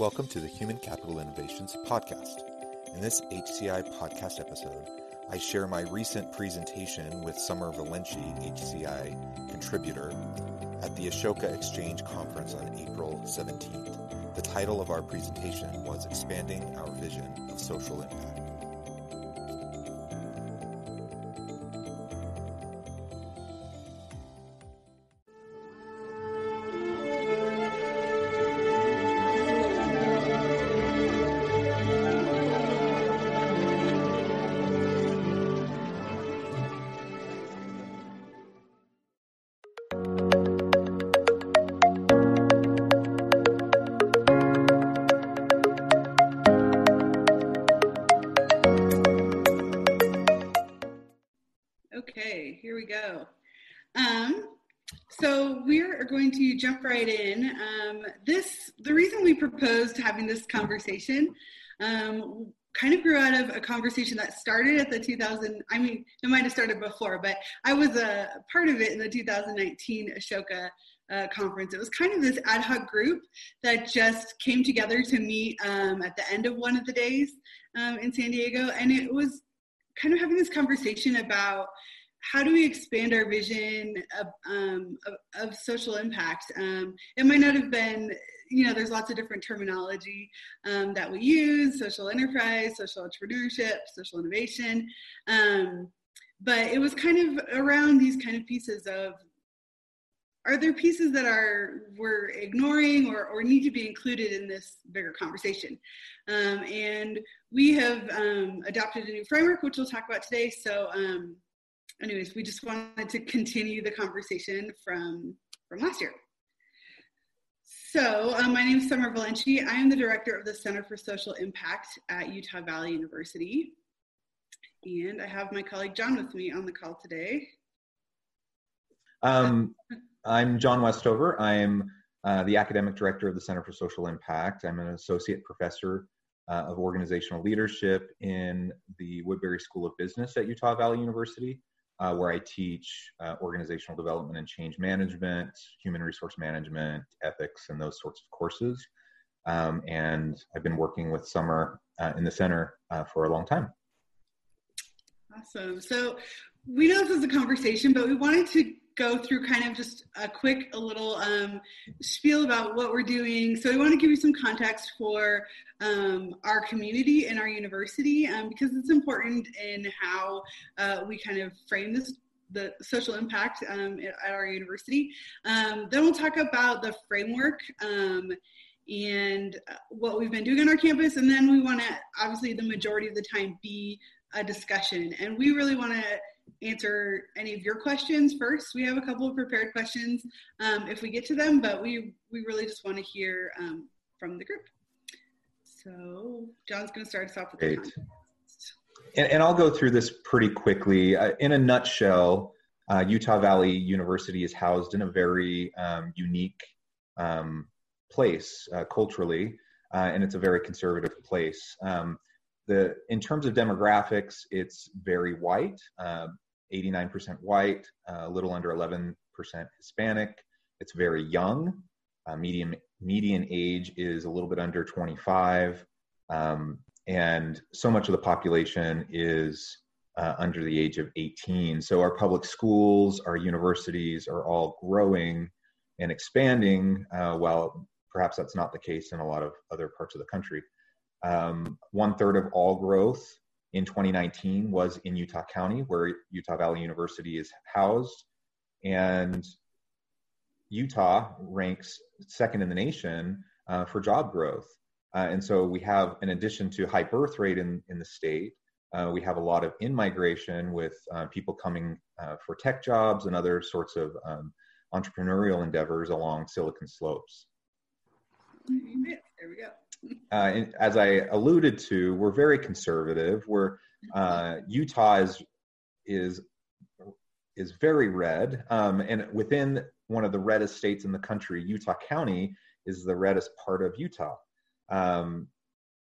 Welcome to the Human Capital Innovations Podcast. In this HCI podcast episode, I share my recent presentation with Summer Valente, HCI contributor, at the Ashoka Exchange Conference on April 17th. The title of our presentation was Expanding Our Vision of Social Impact. Going to jump right in. Um, this the reason we proposed having this conversation um, kind of grew out of a conversation that started at the 2000. I mean, it might have started before, but I was a part of it in the 2019 Ashoka uh, conference. It was kind of this ad hoc group that just came together to meet um, at the end of one of the days um, in San Diego, and it was kind of having this conversation about how do we expand our vision of, um, of, of social impact? Um, it might not have been, you know, there's lots of different terminology um, that we use social enterprise, social entrepreneurship, social innovation. Um, but it was kind of around these kind of pieces of are there pieces that are we're ignoring or, or need to be included in this bigger conversation um, and we have um, adopted a new framework which we'll talk about today so anyways, we just wanted to continue the conversation from from last year. So, um, my name is Summer Valente. I am the director of the Center for Social Impact at Utah Valley University. And I have my colleague John with me on the call today. Um, I'm John Westover. I'm uh, the academic director of the Center for Social Impact. I'm an associate professor uh, of organizational leadership in the Woodbury School of Business at Utah Valley University uh, where I teach uh, organizational development and change management, human resource management, ethics, and those sorts of courses. Um, and I've been working with Summer uh, in the center uh, for a long time. Awesome. So we know this is a conversation, but we wanted to go through kind of just a quick, a little um, spiel about what we're doing. So we want to give you some context for um, our community and our university um, because it's important in how uh, we kind of frame this the social impact um, at our university. Um, then we'll talk about the framework um, and uh, what we've been doing on our campus. And then we want to, obviously, the majority of the time be a discussion. And we really want to answer any of your questions first. We have a couple of prepared questions um, if we get to them, but we, we really just want to hear um, from the group. So John's going to start us off with Great. the and, and, I'll go through this pretty quickly. Uh, in a nutshell, uh, Utah Valley University is housed in a very um, unique um, place uh, culturally, uh, and it's a very conservative place. The in terms of demographics, it's very white, 89% uh, white, uh, a little under 11% Hispanic. It's very young. Uh, median median age is a little bit under 25, um, and so much of the population is uh, under the age of 18. So our public schools, our universities are all growing and expanding, uh, while perhaps that's not the case in a lot of other parts of the country. Um, one third of all growth in 2019 was in Utah County, where Utah Valley University is housed. And Utah ranks second in the nation uh, for job growth. Uh, and so we have, in addition to high birth rate in, in the state, uh, we have a lot of in migration with uh, people coming uh, for tech jobs and other sorts of um, entrepreneurial endeavors along Silicon Slopes. There we go. Uh, as I alluded to, we're very conservative. We're uh, Utah is is is very red, um, and within one of the reddest states in the country, Utah County is the reddest part of Utah. Um,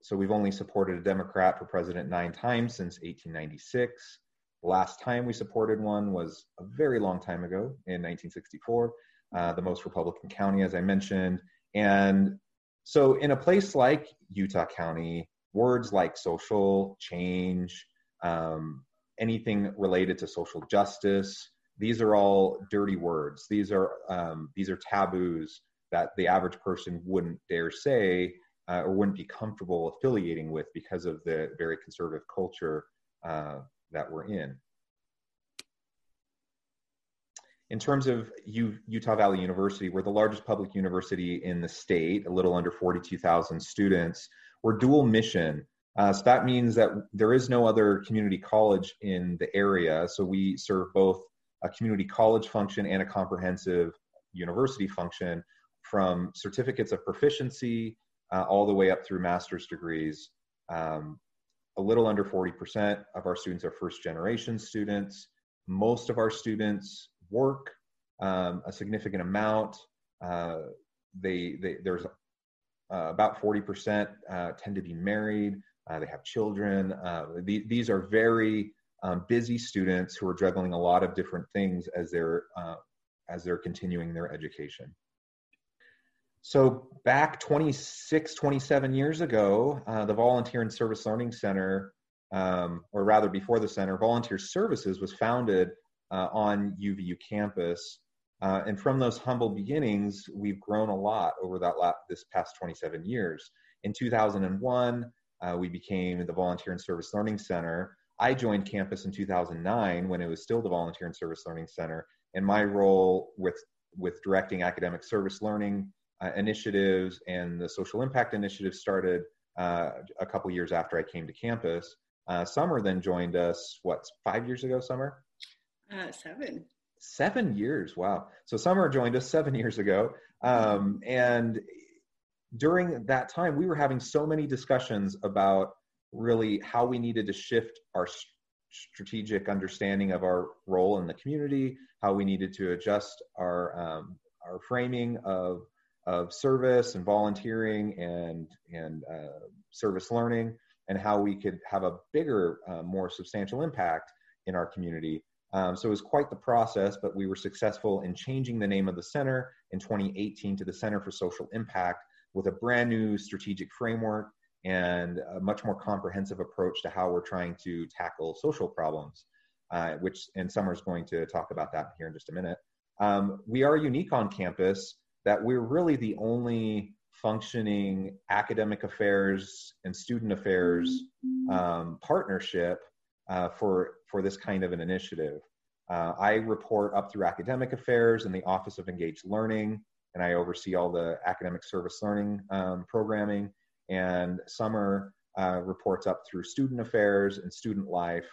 so we've only supported a Democrat for president nine times since 1896. The last time we supported one was a very long time ago in 1964, uh, the most Republican county, as I mentioned. And so, in a place like Utah County, words like social change, um, anything related to social justice, these are all dirty words. These are um, these are taboos that the average person wouldn't dare say uh, or wouldn't be comfortable affiliating with because of the very conservative culture uh, that we're in. In terms of U- Utah Valley University, we're the largest public university in the state, a little under 42,000 students. We're dual mission. Uh, so that means that there is no other community college in the area. So we serve both a community college function and a comprehensive university function from certificates of proficiency uh, all the way up through master's degrees. Um, a little under 40% of our students are first generation students. Most of our students work um, a significant amount. Uh, they, they, there's uh, about 40% uh, tend to be married. Uh, they have children. Uh, the, these are very um, busy students who are juggling a lot of different things as they're as they're continuing their education. So back 26, 27 years ago, uh, the Volunteer and Service Learning Center, um, or rather before the center, Volunteer Services was founded uh, on UVU campus. Uh, and from those humble beginnings, we've grown a lot over that la- this past 27 years. In 2001, uh, we became the Volunteer and Service Learning Center. I joined campus in 2009 when it was still the Volunteer and Service Learning Center, and my role with with directing academic service learning uh, initiatives and the social impact initiative started uh, a couple years after I came to campus. Uh, Summer then joined us, what, five years ago, Summer? Uh, seven. Seven years, wow. So Summer joined us seven years ago. Um, and during that time, we were having so many discussions about really how we needed to shift our strategic understanding of our role in the community, how we needed to adjust our um, our framing of of service and volunteering and and uh, service learning and how we could have a bigger uh, more substantial impact in our community um, so it was quite the process but we were successful in changing the name of the center in 2018 to the center for social impact with a brand new strategic framework and a much more comprehensive approach to how we're trying to tackle social problems uh, which and summer's going to talk about that here in just a minute. Um, we are unique on campus that we're really the only functioning academic affairs and student affairs um, partnership uh, for for this kind of an initiative. Uh, I report up through academic affairs in the Office of Engaged Learning, and I oversee all the academic service learning um, programming. And Summer uh, reports up through student affairs and student life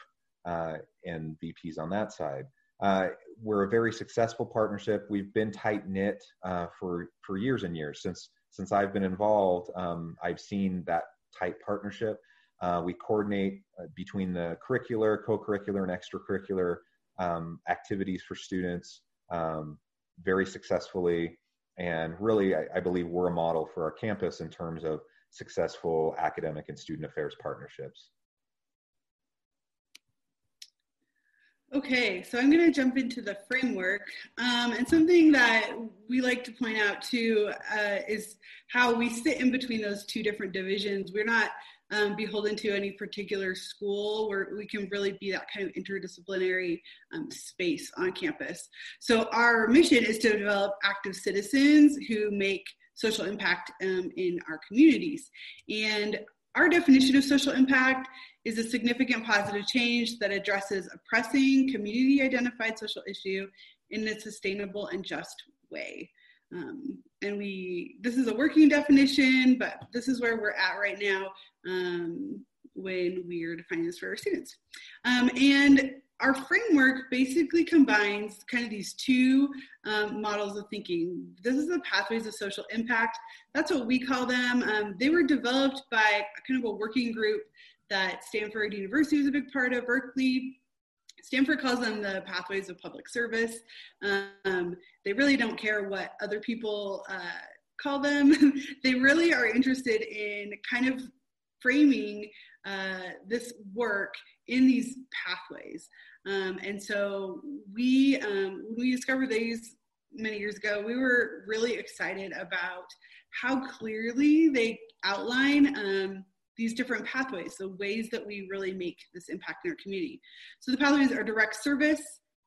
uh, and VPs on that side. Uh, we're a very successful partnership. We've been tight knit uh, for for years and years since since I've been involved. Um, I've seen that tight partnership. Uh, we coordinate uh, between the curricular, co-curricular, and extracurricular um, activities for students um, very successfully. And really, I, I believe we're a model for our campus in terms of successful academic and student affairs partnerships. Okay, so I'm going to jump into the framework. Um, and something that we like to point out too uh, is how we sit in between those two different divisions. We're not um, beholden to any particular school where we can really be that kind of interdisciplinary um, space on campus. So our mission is to develop active citizens who make social impact um, in our communities. And our definition of social impact is a significant positive change that addresses a pressing community identified social issue in a sustainable and just way. Um, and we, this is a working definition, but this is where we're at right now um, when we're defining this for our students. Um, and our framework basically combines kind of these two um, models of thinking. This is the pathways of social impact. That's what we call them. Um, they were developed by kind of a working group that Stanford University was a big part of, Berkeley. Stanford calls them the pathways of public service. Um, they really don't care what other people uh, call them. they really are interested in kind of framing uh, this work in these pathways. Um, and so we, um, when we discovered these many years ago, we were really excited about how clearly they outline um, these different pathways, the ways that we really make this impact in our community. So the pathways are direct service,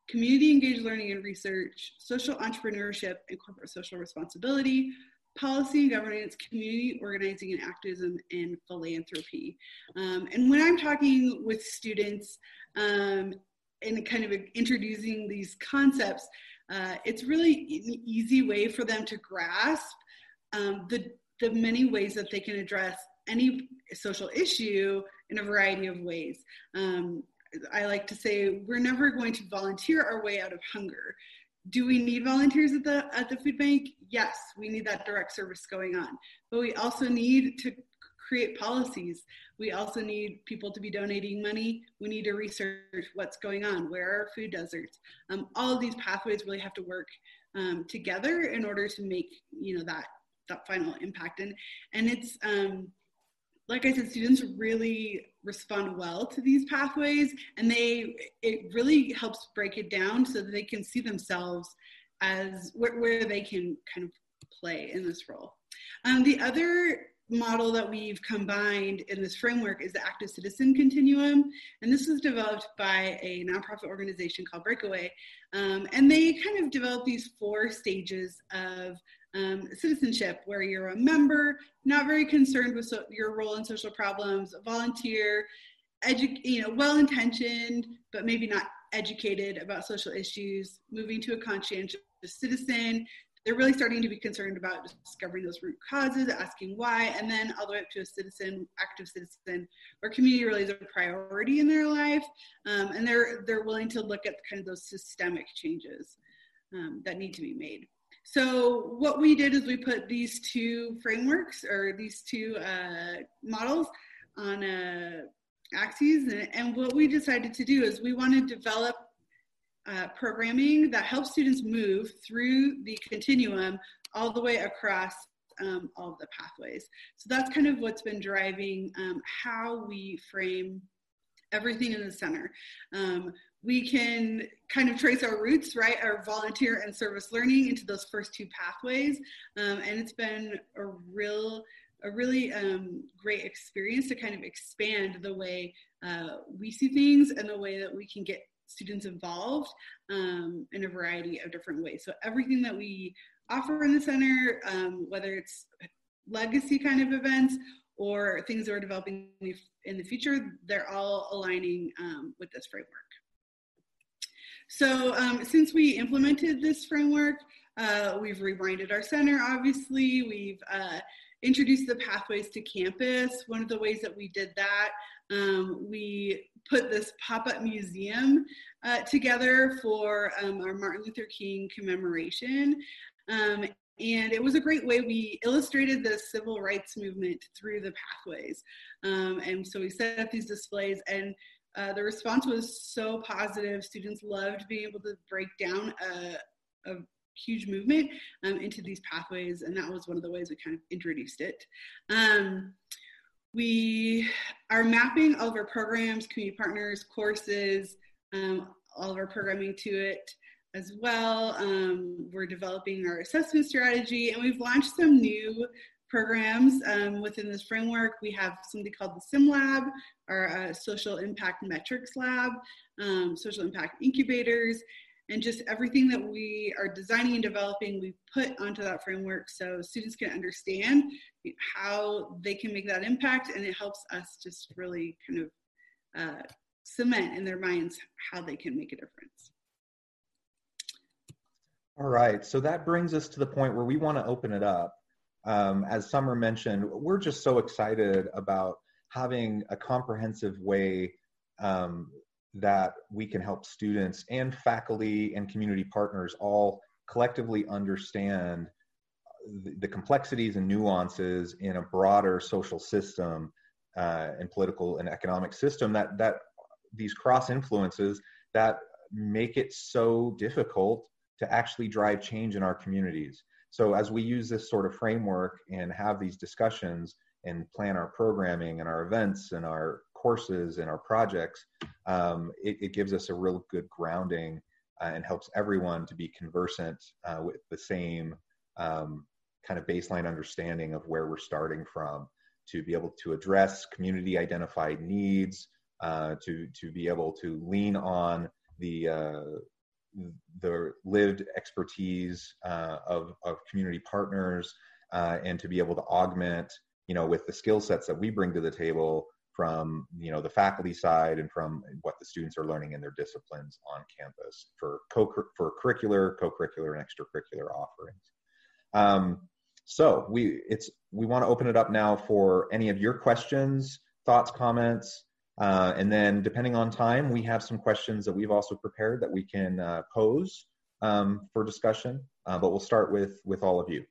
community engaged learning and research, social entrepreneurship and corporate social responsibility, policy and governance, community organizing and activism, and philanthropy. Um, and when I'm talking with students um, and kind of introducing these concepts, uh, it's really an easy way for them to grasp um, the, the many ways that they can address any social issue in a variety of ways. Um, I like to say we're never going to volunteer our way out of hunger. Do we need volunteers at the at the food bank? Yes we need that direct service going on. But we also need to create policies. We also need people to be donating money. We need to research what's going on where are food deserts? Um, all of these pathways really have to work um, together in order to make you know that that final impact. And and it's um, like I said, students really respond well to these pathways and they it really helps break it down so that they can see themselves as where, where they can kind of play in this role. Um, the other model that we've combined in this framework is the active citizen continuum and this was developed by a nonprofit organization called breakaway um, and they kind of developed these four stages of um, citizenship, where you're a member, not very concerned with so, your role in social problems, volunteer, edu- you know, well-intentioned, but maybe not educated about social issues, moving to a conscientious citizen. They're really starting to be concerned about discovering those root causes, asking why, and then all the way up to a citizen, active citizen, where community really is a priority in their life, um, and they're they're willing to look at kind of those systemic changes um, that need to be made. So what we did is we put these two frameworks or these two uh, models on uh, axes. And, and, what we decided to do is we want to develop uh, programming that helps students move through the continuum all the way across um, all the pathways. So that's kind of what's been driving um, how we frame everything in the center. Um, we can kind of trace our roots, right, our volunteer and service learning into those first two pathways. Um, and it's been a real, a really um, great experience to kind of expand the way uh, we see things and the way that we can get students involved um, in a variety of different ways. So everything that we offer in the center, um, whether it's legacy kind of events or things that we're developing in the future, they're all aligning um, with this framework. So um, since we implemented this framework, uh, we've rebranded our center, obviously. We've uh, introduced the pathways to campus. One of the ways that we did that, um, we put this pop-up museum uh, together for um, our Martin Luther King commemoration. Um, and it was a great way we illustrated the civil rights movement through the pathways. Um, and so we set up these displays and uh, the response was so positive. Students loved being able to break down a, a huge movement um, into these pathways, and that was one of the ways we kind of introduced it. Um, we are mapping all of our programs, community partners, courses, um, all of our programming to it as well. Um, we're developing our assessment strategy, and we've launched some new programs um, within this framework. We have something called the SIM Lab, our uh, Social Impact Metrics Lab, um, Social Impact Incubators, and just everything that we are designing and developing, we put onto that framework so students can understand how they can make that impact, and it helps us just really kind of uh, cement in their minds how they can make a difference. All right, so that brings us to the point where we want to open it up um, as Summer mentioned, we're just so excited about having a comprehensive way um, that we can help students and faculty and community partners all collectively understand the, the complexities and nuances in a broader social system uh, and political and economic system that that these cross influences that make it so difficult to actually drive change in our communities. So as we use this sort of framework and have these discussions and plan our programming and our events and our courses and our projects, um, it, it, gives us a real good grounding uh, and helps everyone to be conversant uh, with the same um, kind of baseline understanding of where we're starting from to be able to address community identified needs, uh, to, to be able to lean on the, uh, the lived expertise uh, of, of community partners, uh, and to be able to augment, you know, with the skill sets that we bring to the table from you know the faculty side and from what the students are learning in their disciplines on campus for co for curricular, co-curricular, and extracurricular offerings. Um, so we it's we want to open it up now for any of your questions, thoughts, comments, uh, and then depending on time, we have some questions that we've also prepared that we can uh, pose um, for discussion. Uh, but we'll start with with all of you.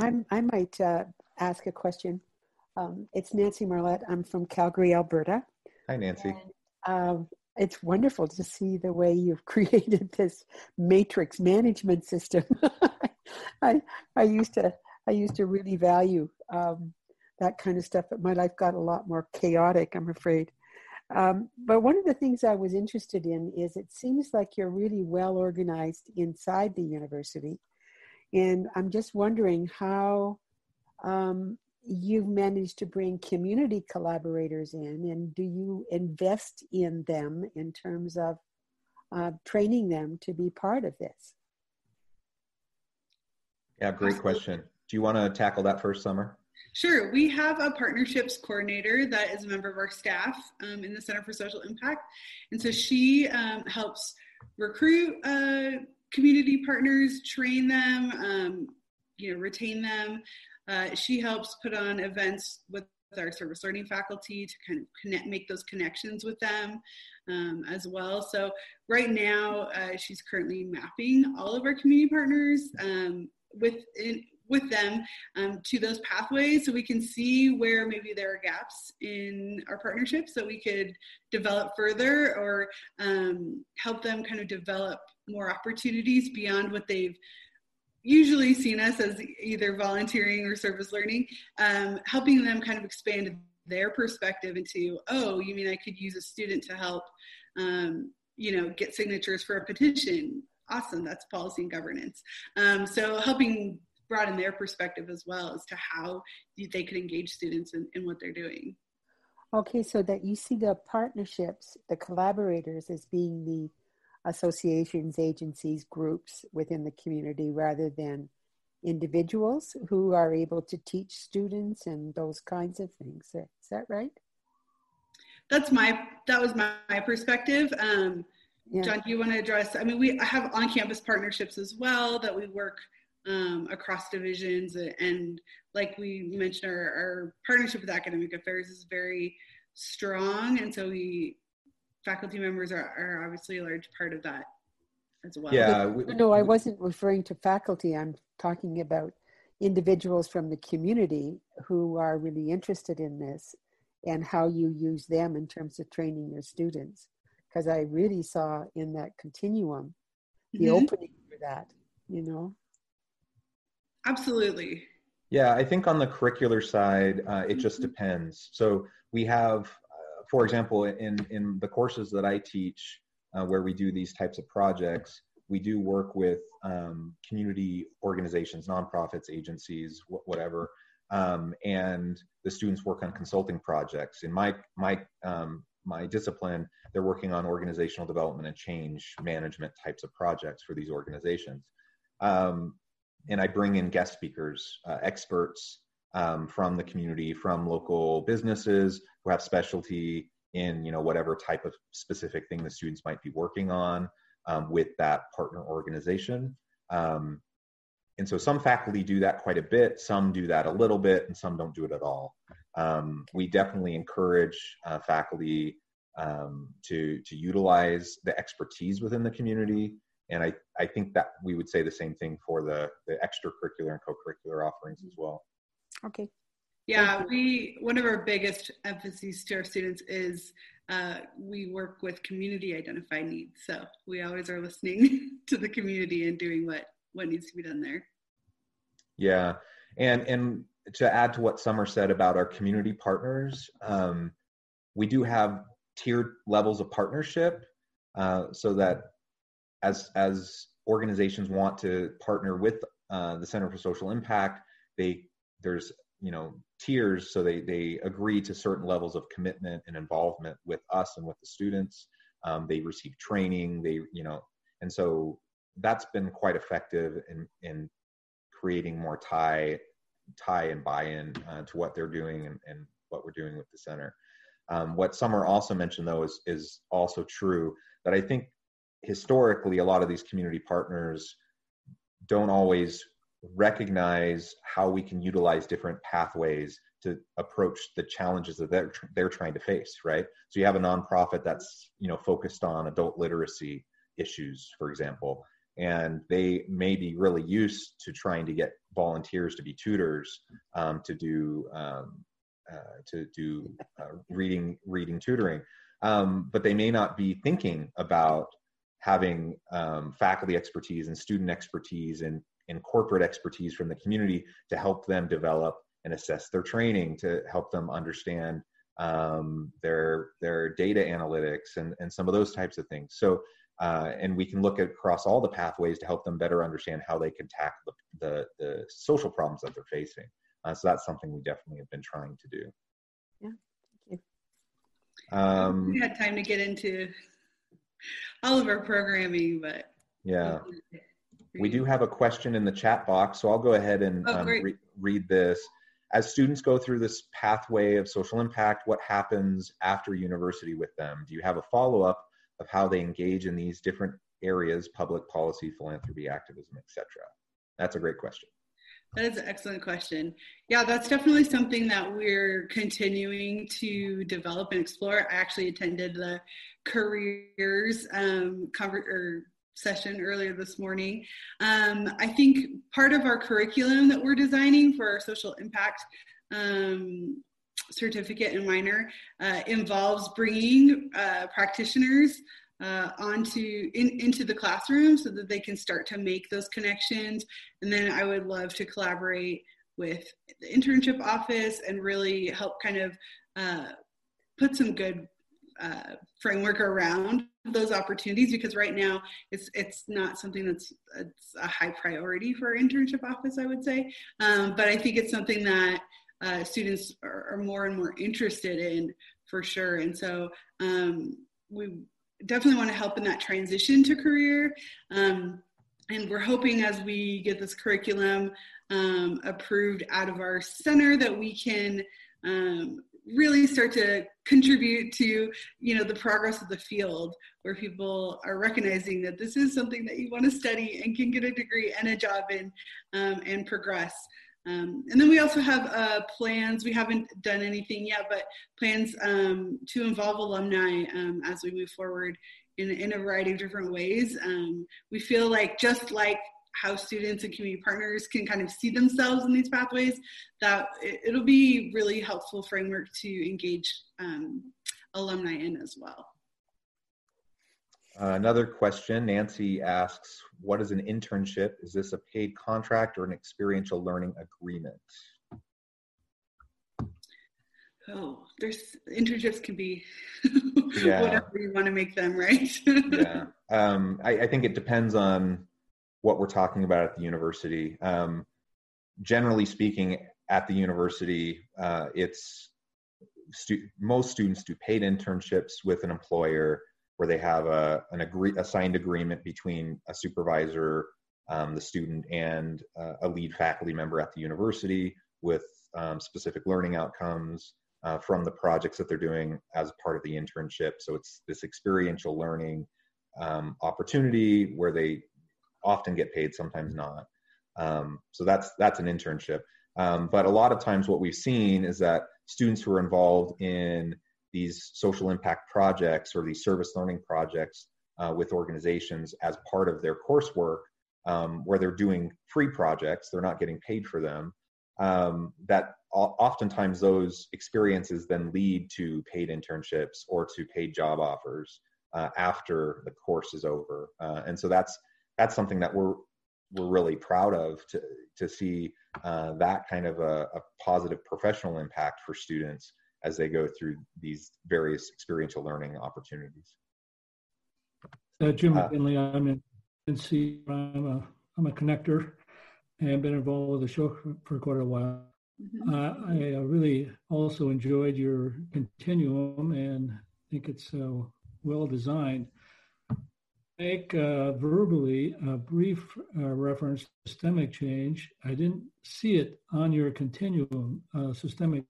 I'm, I might uh, ask a question. Um, it's Nancy Marlette. I'm from Calgary, Alberta. Hi, Nancy. And, uh, it's wonderful to see the way you've created this matrix management system. I I used to I used to really value um, that kind of stuff, but my life got a lot more chaotic. I'm afraid. Um, but one of the things I was interested in is it seems like you're really well organized inside the university, and I'm just wondering how um, you've managed to bring community collaborators in, and do you invest in them in terms of uh, training them to be part of this? Yeah, great question. Do you want to tackle that first, Summer? Sure. We have a partnerships coordinator that is a member of our staff um, in the Center for Social Impact. And so she um, helps recruit uh, community partners, train them, um, you know, retain them, uh, she helps put on events with our service learning faculty to kind of connect, make those connections with them um, as well. So right now, uh, she's currently mapping all of our community partners um, with in, with them um, to those pathways so we can see where maybe there are gaps in our partnership so we could develop further or um, help them kind of develop more opportunities beyond what they've usually seen us as either volunteering or service learning, um, helping them kind of expand their perspective into, oh, you mean I could use a student to help, um, you know, get signatures for a petition? Awesome, that's policy and governance. Um, so helping broaden their perspective as well as to how they could engage students in, in what they're doing. Okay, so that you see the partnerships, the collaborators as being the associations, agencies, groups within the community rather than individuals who are able to teach students and those kinds of things. Is that right? That's my that was my, my perspective. Um, yeah. John, do you want to address? I mean, we have on-campus partnerships as well that we work um, across divisions, and like we mentioned, our, our partnership with academic affairs is very strong, and so we faculty members are, are obviously a large part of that as well. Yeah. We, no, I wasn't referring to faculty. I'm talking about individuals from the community who are really interested in this and how you use them in terms of training your students. Because I really saw in that continuum the mm-hmm. opening for that, you know? Absolutely. Yeah, I think on the curricular side, uh, it just mm-hmm. depends. So we have for example, in, in the courses that I teach, uh, where we do these types of projects, we do work with um, community organizations, nonprofits, agencies, wh- whatever, um, and the students work on consulting projects. In my my um, my discipline, they're working on organizational development and change management types of projects for these organizations. Um, and I bring in guest speakers, uh, experts um, from the community, from local businesses who have specialty in you know whatever type of specific thing the students might be working on. um, with that partner organization. Um, and so some faculty do that quite a bit, some do that a little bit, and some don't do it at all. Um, we definitely encourage uh, faculty um, to, to utilize the expertise within the community. And I, I think that we would say the same thing for the, the extracurricular and co-curricular offerings as well. Okay. Yeah, we one of our biggest emphases to our students is uh, we work with community identified needs. So we always are listening to the community and doing what what needs to be done there. Yeah, and and to add to what Summer said about our community partners, um, we do have tiered levels of partnership, uh, so that as as organizations want to partner with uh, the Center for Social Impact, they there's you know tiers so they they agree to certain levels of commitment and involvement with us and with the students. Um, they receive training they you know and so that's been quite effective in in creating more tie tie and buy-in uh, to what they're doing and, and what we're doing with the center. Um, what summer also mentioned though is is also true that i think historically a lot of these community partners don't always recognize how we can utilize different pathways to approach the challenges that they're, they're trying to face right? So you have a nonprofit that's you know focused on adult literacy issues for example and they may be really used to trying to get volunteers to be tutors um, to do um, uh, to do uh, reading reading tutoring. Um, but they may not be thinking about having um, faculty expertise and student expertise and and corporate expertise from the community to help them develop and assess their training to help them understand um, their their data analytics and, and some of those types of things. So uh, and we can look across all the pathways to help them better understand how they can tackle the, the, the social problems that they're facing. Uh, so that's something we definitely have been trying to do. Yeah thank you. Um, we had time to get into all of our programming but yeah we do have a question in the chat box, so I'll go ahead and oh, um, re- read this. As students go through this pathway of social impact, what happens after university with them? Do you have a follow up of how they engage in these different areas public policy, philanthropy, activism, etc.? That's a great question. That is an excellent question. Yeah, that's definitely something that we're continuing to develop and explore. I actually attended the careers um, cover, or session earlier this morning. Um, I think part of our curriculum that we're designing for our social impact um, certificate and minor uh, involves bringing uh, practitioners uh, onto in, into the classroom so that they can start to make those connections. And then I would love to collaborate with the internship office and really help kind of uh, put some good uh, framework around those opportunities because right now it's it's not something that's it's a high priority for our internship office i would say. Um, but i think it's something that uh, students are, are, more and more interested in for sure. And so um, we definitely want to help in that transition to career. Um, and we're hoping as we get this curriculum um, approved out of our center that we can um, really start to contribute to you know the progress of the field where people are recognizing that this is something that you want to study and can get a degree and a job in um, and progress. Um, and then we also have uh, plans. We haven't done anything yet but plans um, to involve alumni um, as we move forward in, in a variety of different ways. Um, we feel like just like how students and community partners can kind of see themselves in these pathways, that it, will be really helpful framework to engage um, alumni in as well. Uh, another question, Nancy asks, what is an internship? Is this a paid contract or an experiential learning agreement? Oh, there's internships can be yeah. whatever you want to make them, right? yeah, um, I, I, think it depends on what we're talking about at the university. Um, generally speaking, at the university, uh, it's stu- most students do paid internships with an employer where they have a an agree a signed agreement between a supervisor, um, the student, and uh, a lead faculty member at the university with um, specific learning outcomes uh, from the projects that they're doing as part of the internship. So it's this experiential learning um, opportunity where they often get paid, sometimes not. Um, so that's that's an internship. Um, but a lot of times, what we've seen is that students who are involved in these social impact projects or these service learning projects uh, with organizations as part of their coursework, um, where they're doing free projects, they're not getting paid for them. Um, that oftentimes those experiences then lead to paid internships or to paid job offers uh, after the course is over, uh, and so that's that's something that we're we're really proud of to to see uh, that kind of a, a, positive professional impact for students as they go through these various experiential learning opportunities. Uh, Jim uh, McKinley, I'm in NC. I'm a I'm a connector and I've been involved with the show for, for quite a while. Mm-hmm. Uh, I uh, really also enjoyed your continuum and think it's uh, well designed make uh, verbally a brief uh, reference to systemic change. I didn't see it on your continuum, uh, systemic.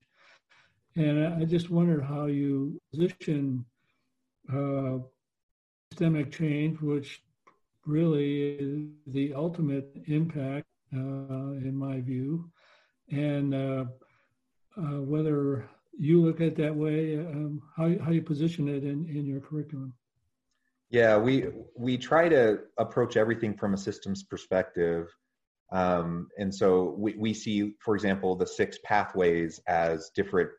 And I just wondered how you position uh, systemic change, which really is the ultimate impact, uh, in my view, and uh, whether you look at it that way, um, how, how you position it in, in your curriculum. Yeah, we we try to approach everything from a systems perspective, um, and so we we see, for example, the six pathways as different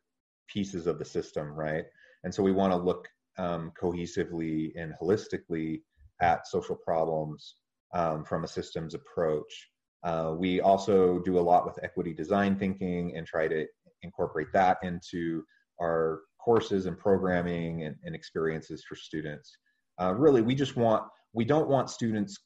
pieces of the system, right? And so we want to look um, cohesively and holistically at social problems um, from a systems approach. Uh, we also do a lot with equity design thinking and try to incorporate that into our courses and programming and, and experiences for students. Uh, really, we just want we don't want students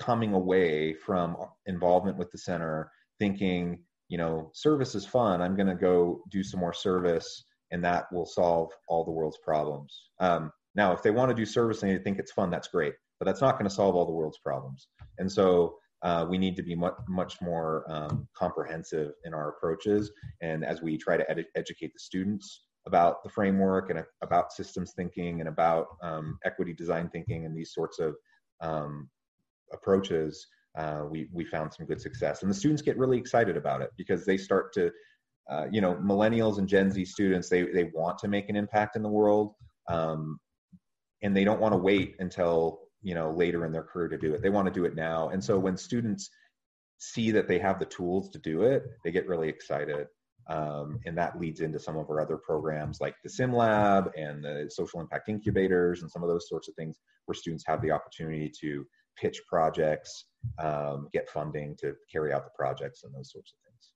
coming away from involvement with the center thinking, you know, service is fun. I'm going to go do some more service, and that will solve all the world's problems. Um, now, if they want to do service and they think it's fun, that's great, but that's not going to solve all the world's problems. And so uh, we need to be much, much more um, comprehensive in our approaches. And as we try to ed- educate the students about the framework and about systems thinking and about um, equity design thinking and these sorts of um, approaches, uh, we we found some good success. And the students get really excited about it because they start to, uh, you know, millennials and Gen Z students they they want to make an impact in the world, um, and they don't want to wait until you know later in their career to do it. They want to do it now. And so when students see that they have the tools to do it, they get really excited. Um, and that leads into some of our other programs like the Sim Lab and the social impact incubators and some of those sorts of things where students have the opportunity to pitch projects, um, get funding to carry out the projects and those sorts of things.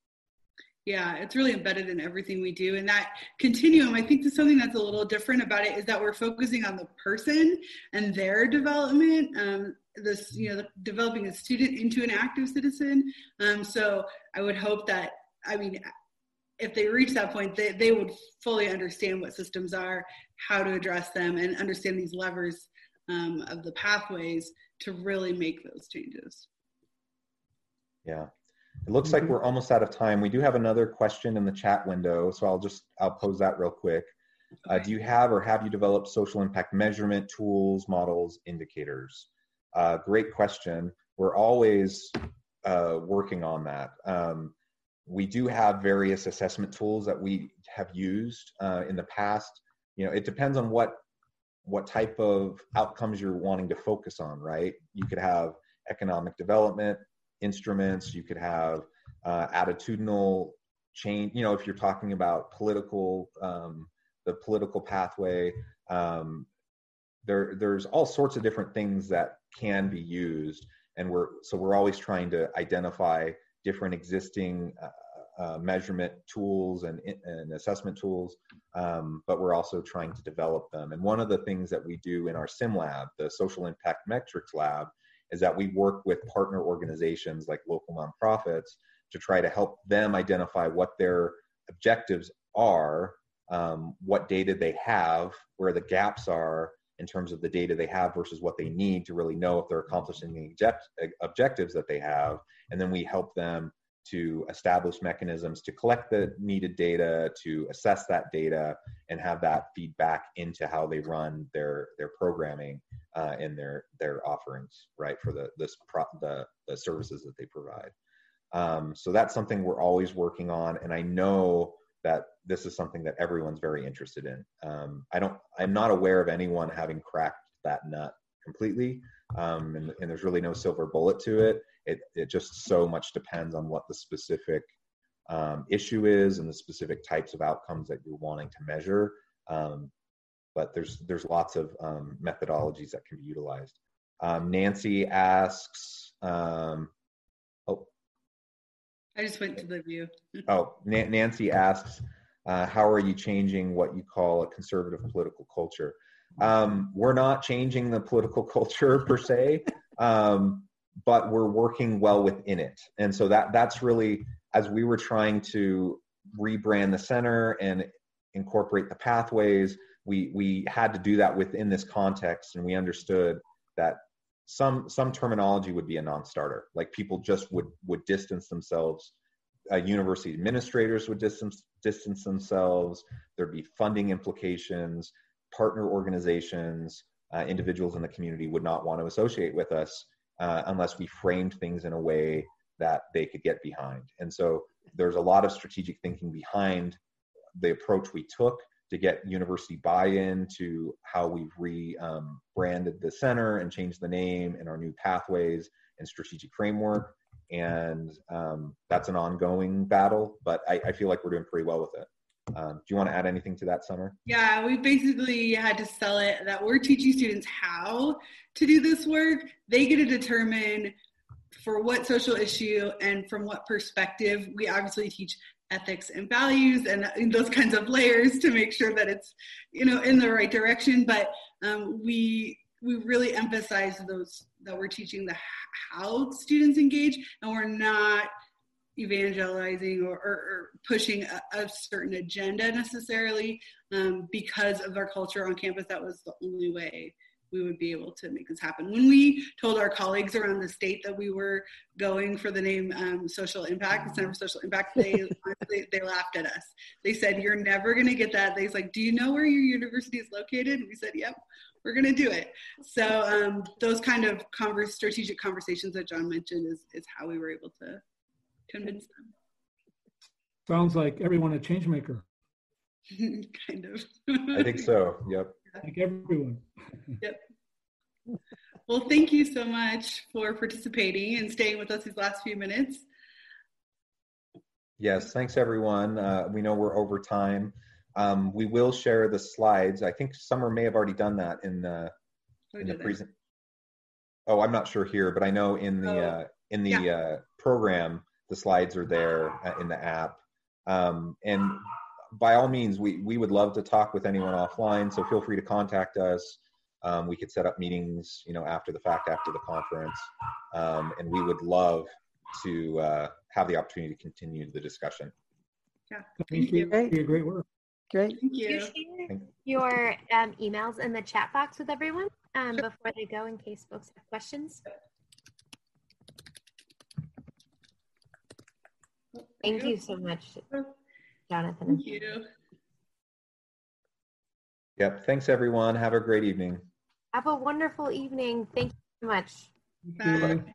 Yeah, it's really embedded in everything we do. And that continuum, I think is something that's a little different about it is that we're focusing on the person and their development. Um, this, you know, developing a student into an active citizen. Um, so I would hope that, I mean, if they reach that point, they, they would fully understand what systems are, how to address them, and understand these levers um, of the pathways to really make those changes. Yeah. It looks like mm-hmm. we're almost out of time. We do have another question in the chat window, so I'll just I'll pose that real quick. Uh, okay. Uh, do you have or have you developed social impact measurement tools, models, indicators? Uh, great question. We're always uh, working on that. Um, we do have various assessment tools that we have used uh, in the past. You know, it depends on what what type of outcomes you're wanting to focus on, right? You could have economic development instruments. You could have uh, attitudinal change. You know, if you're talking about political, um, the political pathway, um, there there's all sorts of different things that can be used, and we're so we're always trying to identify different existing uh, uh, measurement tools and, and assessment tools, um, but we're also trying to develop them. And one of the things that we do in our SIM lab, the Social Impact Metrics Lab, is that we work with partner organizations like local nonprofits to try to help them identify what their objectives are, um, what data they have, where the gaps are, in terms of the data they have versus what they need to really know if they're accomplishing the object, objectives that they have. And then we help them to establish mechanisms to collect the needed data, to assess that data, and have that feedback into how they run their their programming uh, and their their offerings, right, for the this pro, the the services that they provide. Um, so that's something we're always working on, and I know that this is something that everyone's very interested in. Um, I don't, I'm not aware of anyone having cracked that nut completely, um, and, and, there's really no silver bullet to it. It, it just so much depends on what the specific um, issue is and the specific types of outcomes that you're wanting to measure. Um, but there's there's lots of um, methodologies that can be utilized. Um, Nancy asks, oh, I just went to the view. oh, Nancy asks, uh, how are you changing what you call a conservative political culture? Um, we're not changing the political culture per se, um, but we're working well within it. And so that that's really as we were trying to rebrand the center and incorporate the pathways, we we had to do that within this context, and we understood that some some terminology would be a non-starter. Like people just would would distance themselves. Uh, university administrators would distance distance themselves. There'd be funding implications. Partner organizations uh, individuals in the community would not want to associate with us uh, unless we framed things in a way that they could get behind. And so there's a lot of strategic thinking behind the approach we took to get university buy-in to how we've rebranded um, the center and changed the name and our new pathways and strategic framework. And um, that's an ongoing battle, but I, I, feel like we're doing pretty well with it. Um, do you want to add anything to that, Summer? Yeah, we basically had to sell it that we're teaching students how to do this work. They get to determine for what social issue and from what perspective. We obviously teach ethics and values and those kinds of layers to make sure that it's you know in the right direction. But um, we we really emphasize those that we're teaching the how students engage and we're not evangelizing or, or, or pushing a, a, certain agenda necessarily um, because of our culture on campus that was the only way we would be able to make this happen. When we told our colleagues around the state that we were going for the name um, Social Impact, the Center for Social Impact, they, they, they laughed at us. They said, "You're never going to get that." They was like, "Do you know where your university is located?" And we said, "Yep." We're going to do it. So um, those kind of converse, strategic conversations that John mentioned is, is how we were able to convince them. Sounds like everyone a change maker. kind of. I think so. Yep. Like everyone. yep. Well, thank you so much for participating and staying with us these last few minutes. Yes, thanks everyone. Uh, we know we're over time. Um, we will share the slides. I think Summer may have already done that in the oh, in the present. Oh, I'm not sure here, but I know in the oh, uh, in the yeah. uh, program the slides are there uh, in the app. Um, and by all means, we, we would love to talk with anyone offline. So feel free to contact us. Um, we could set up meetings, you know, after the fact, after the conference, um, and we would love to uh, have the opportunity to continue the discussion. Yeah, thank, you. Great. Your great work. Great. Thank you. you share your um, emails in the chat box with everyone um, sure. before they go in case folks have questions. Thank you so much. Jonathan. Thank you. Yep. Thanks, everyone. Have a great evening. Have a wonderful evening. Thank you so much. Bye. Bye.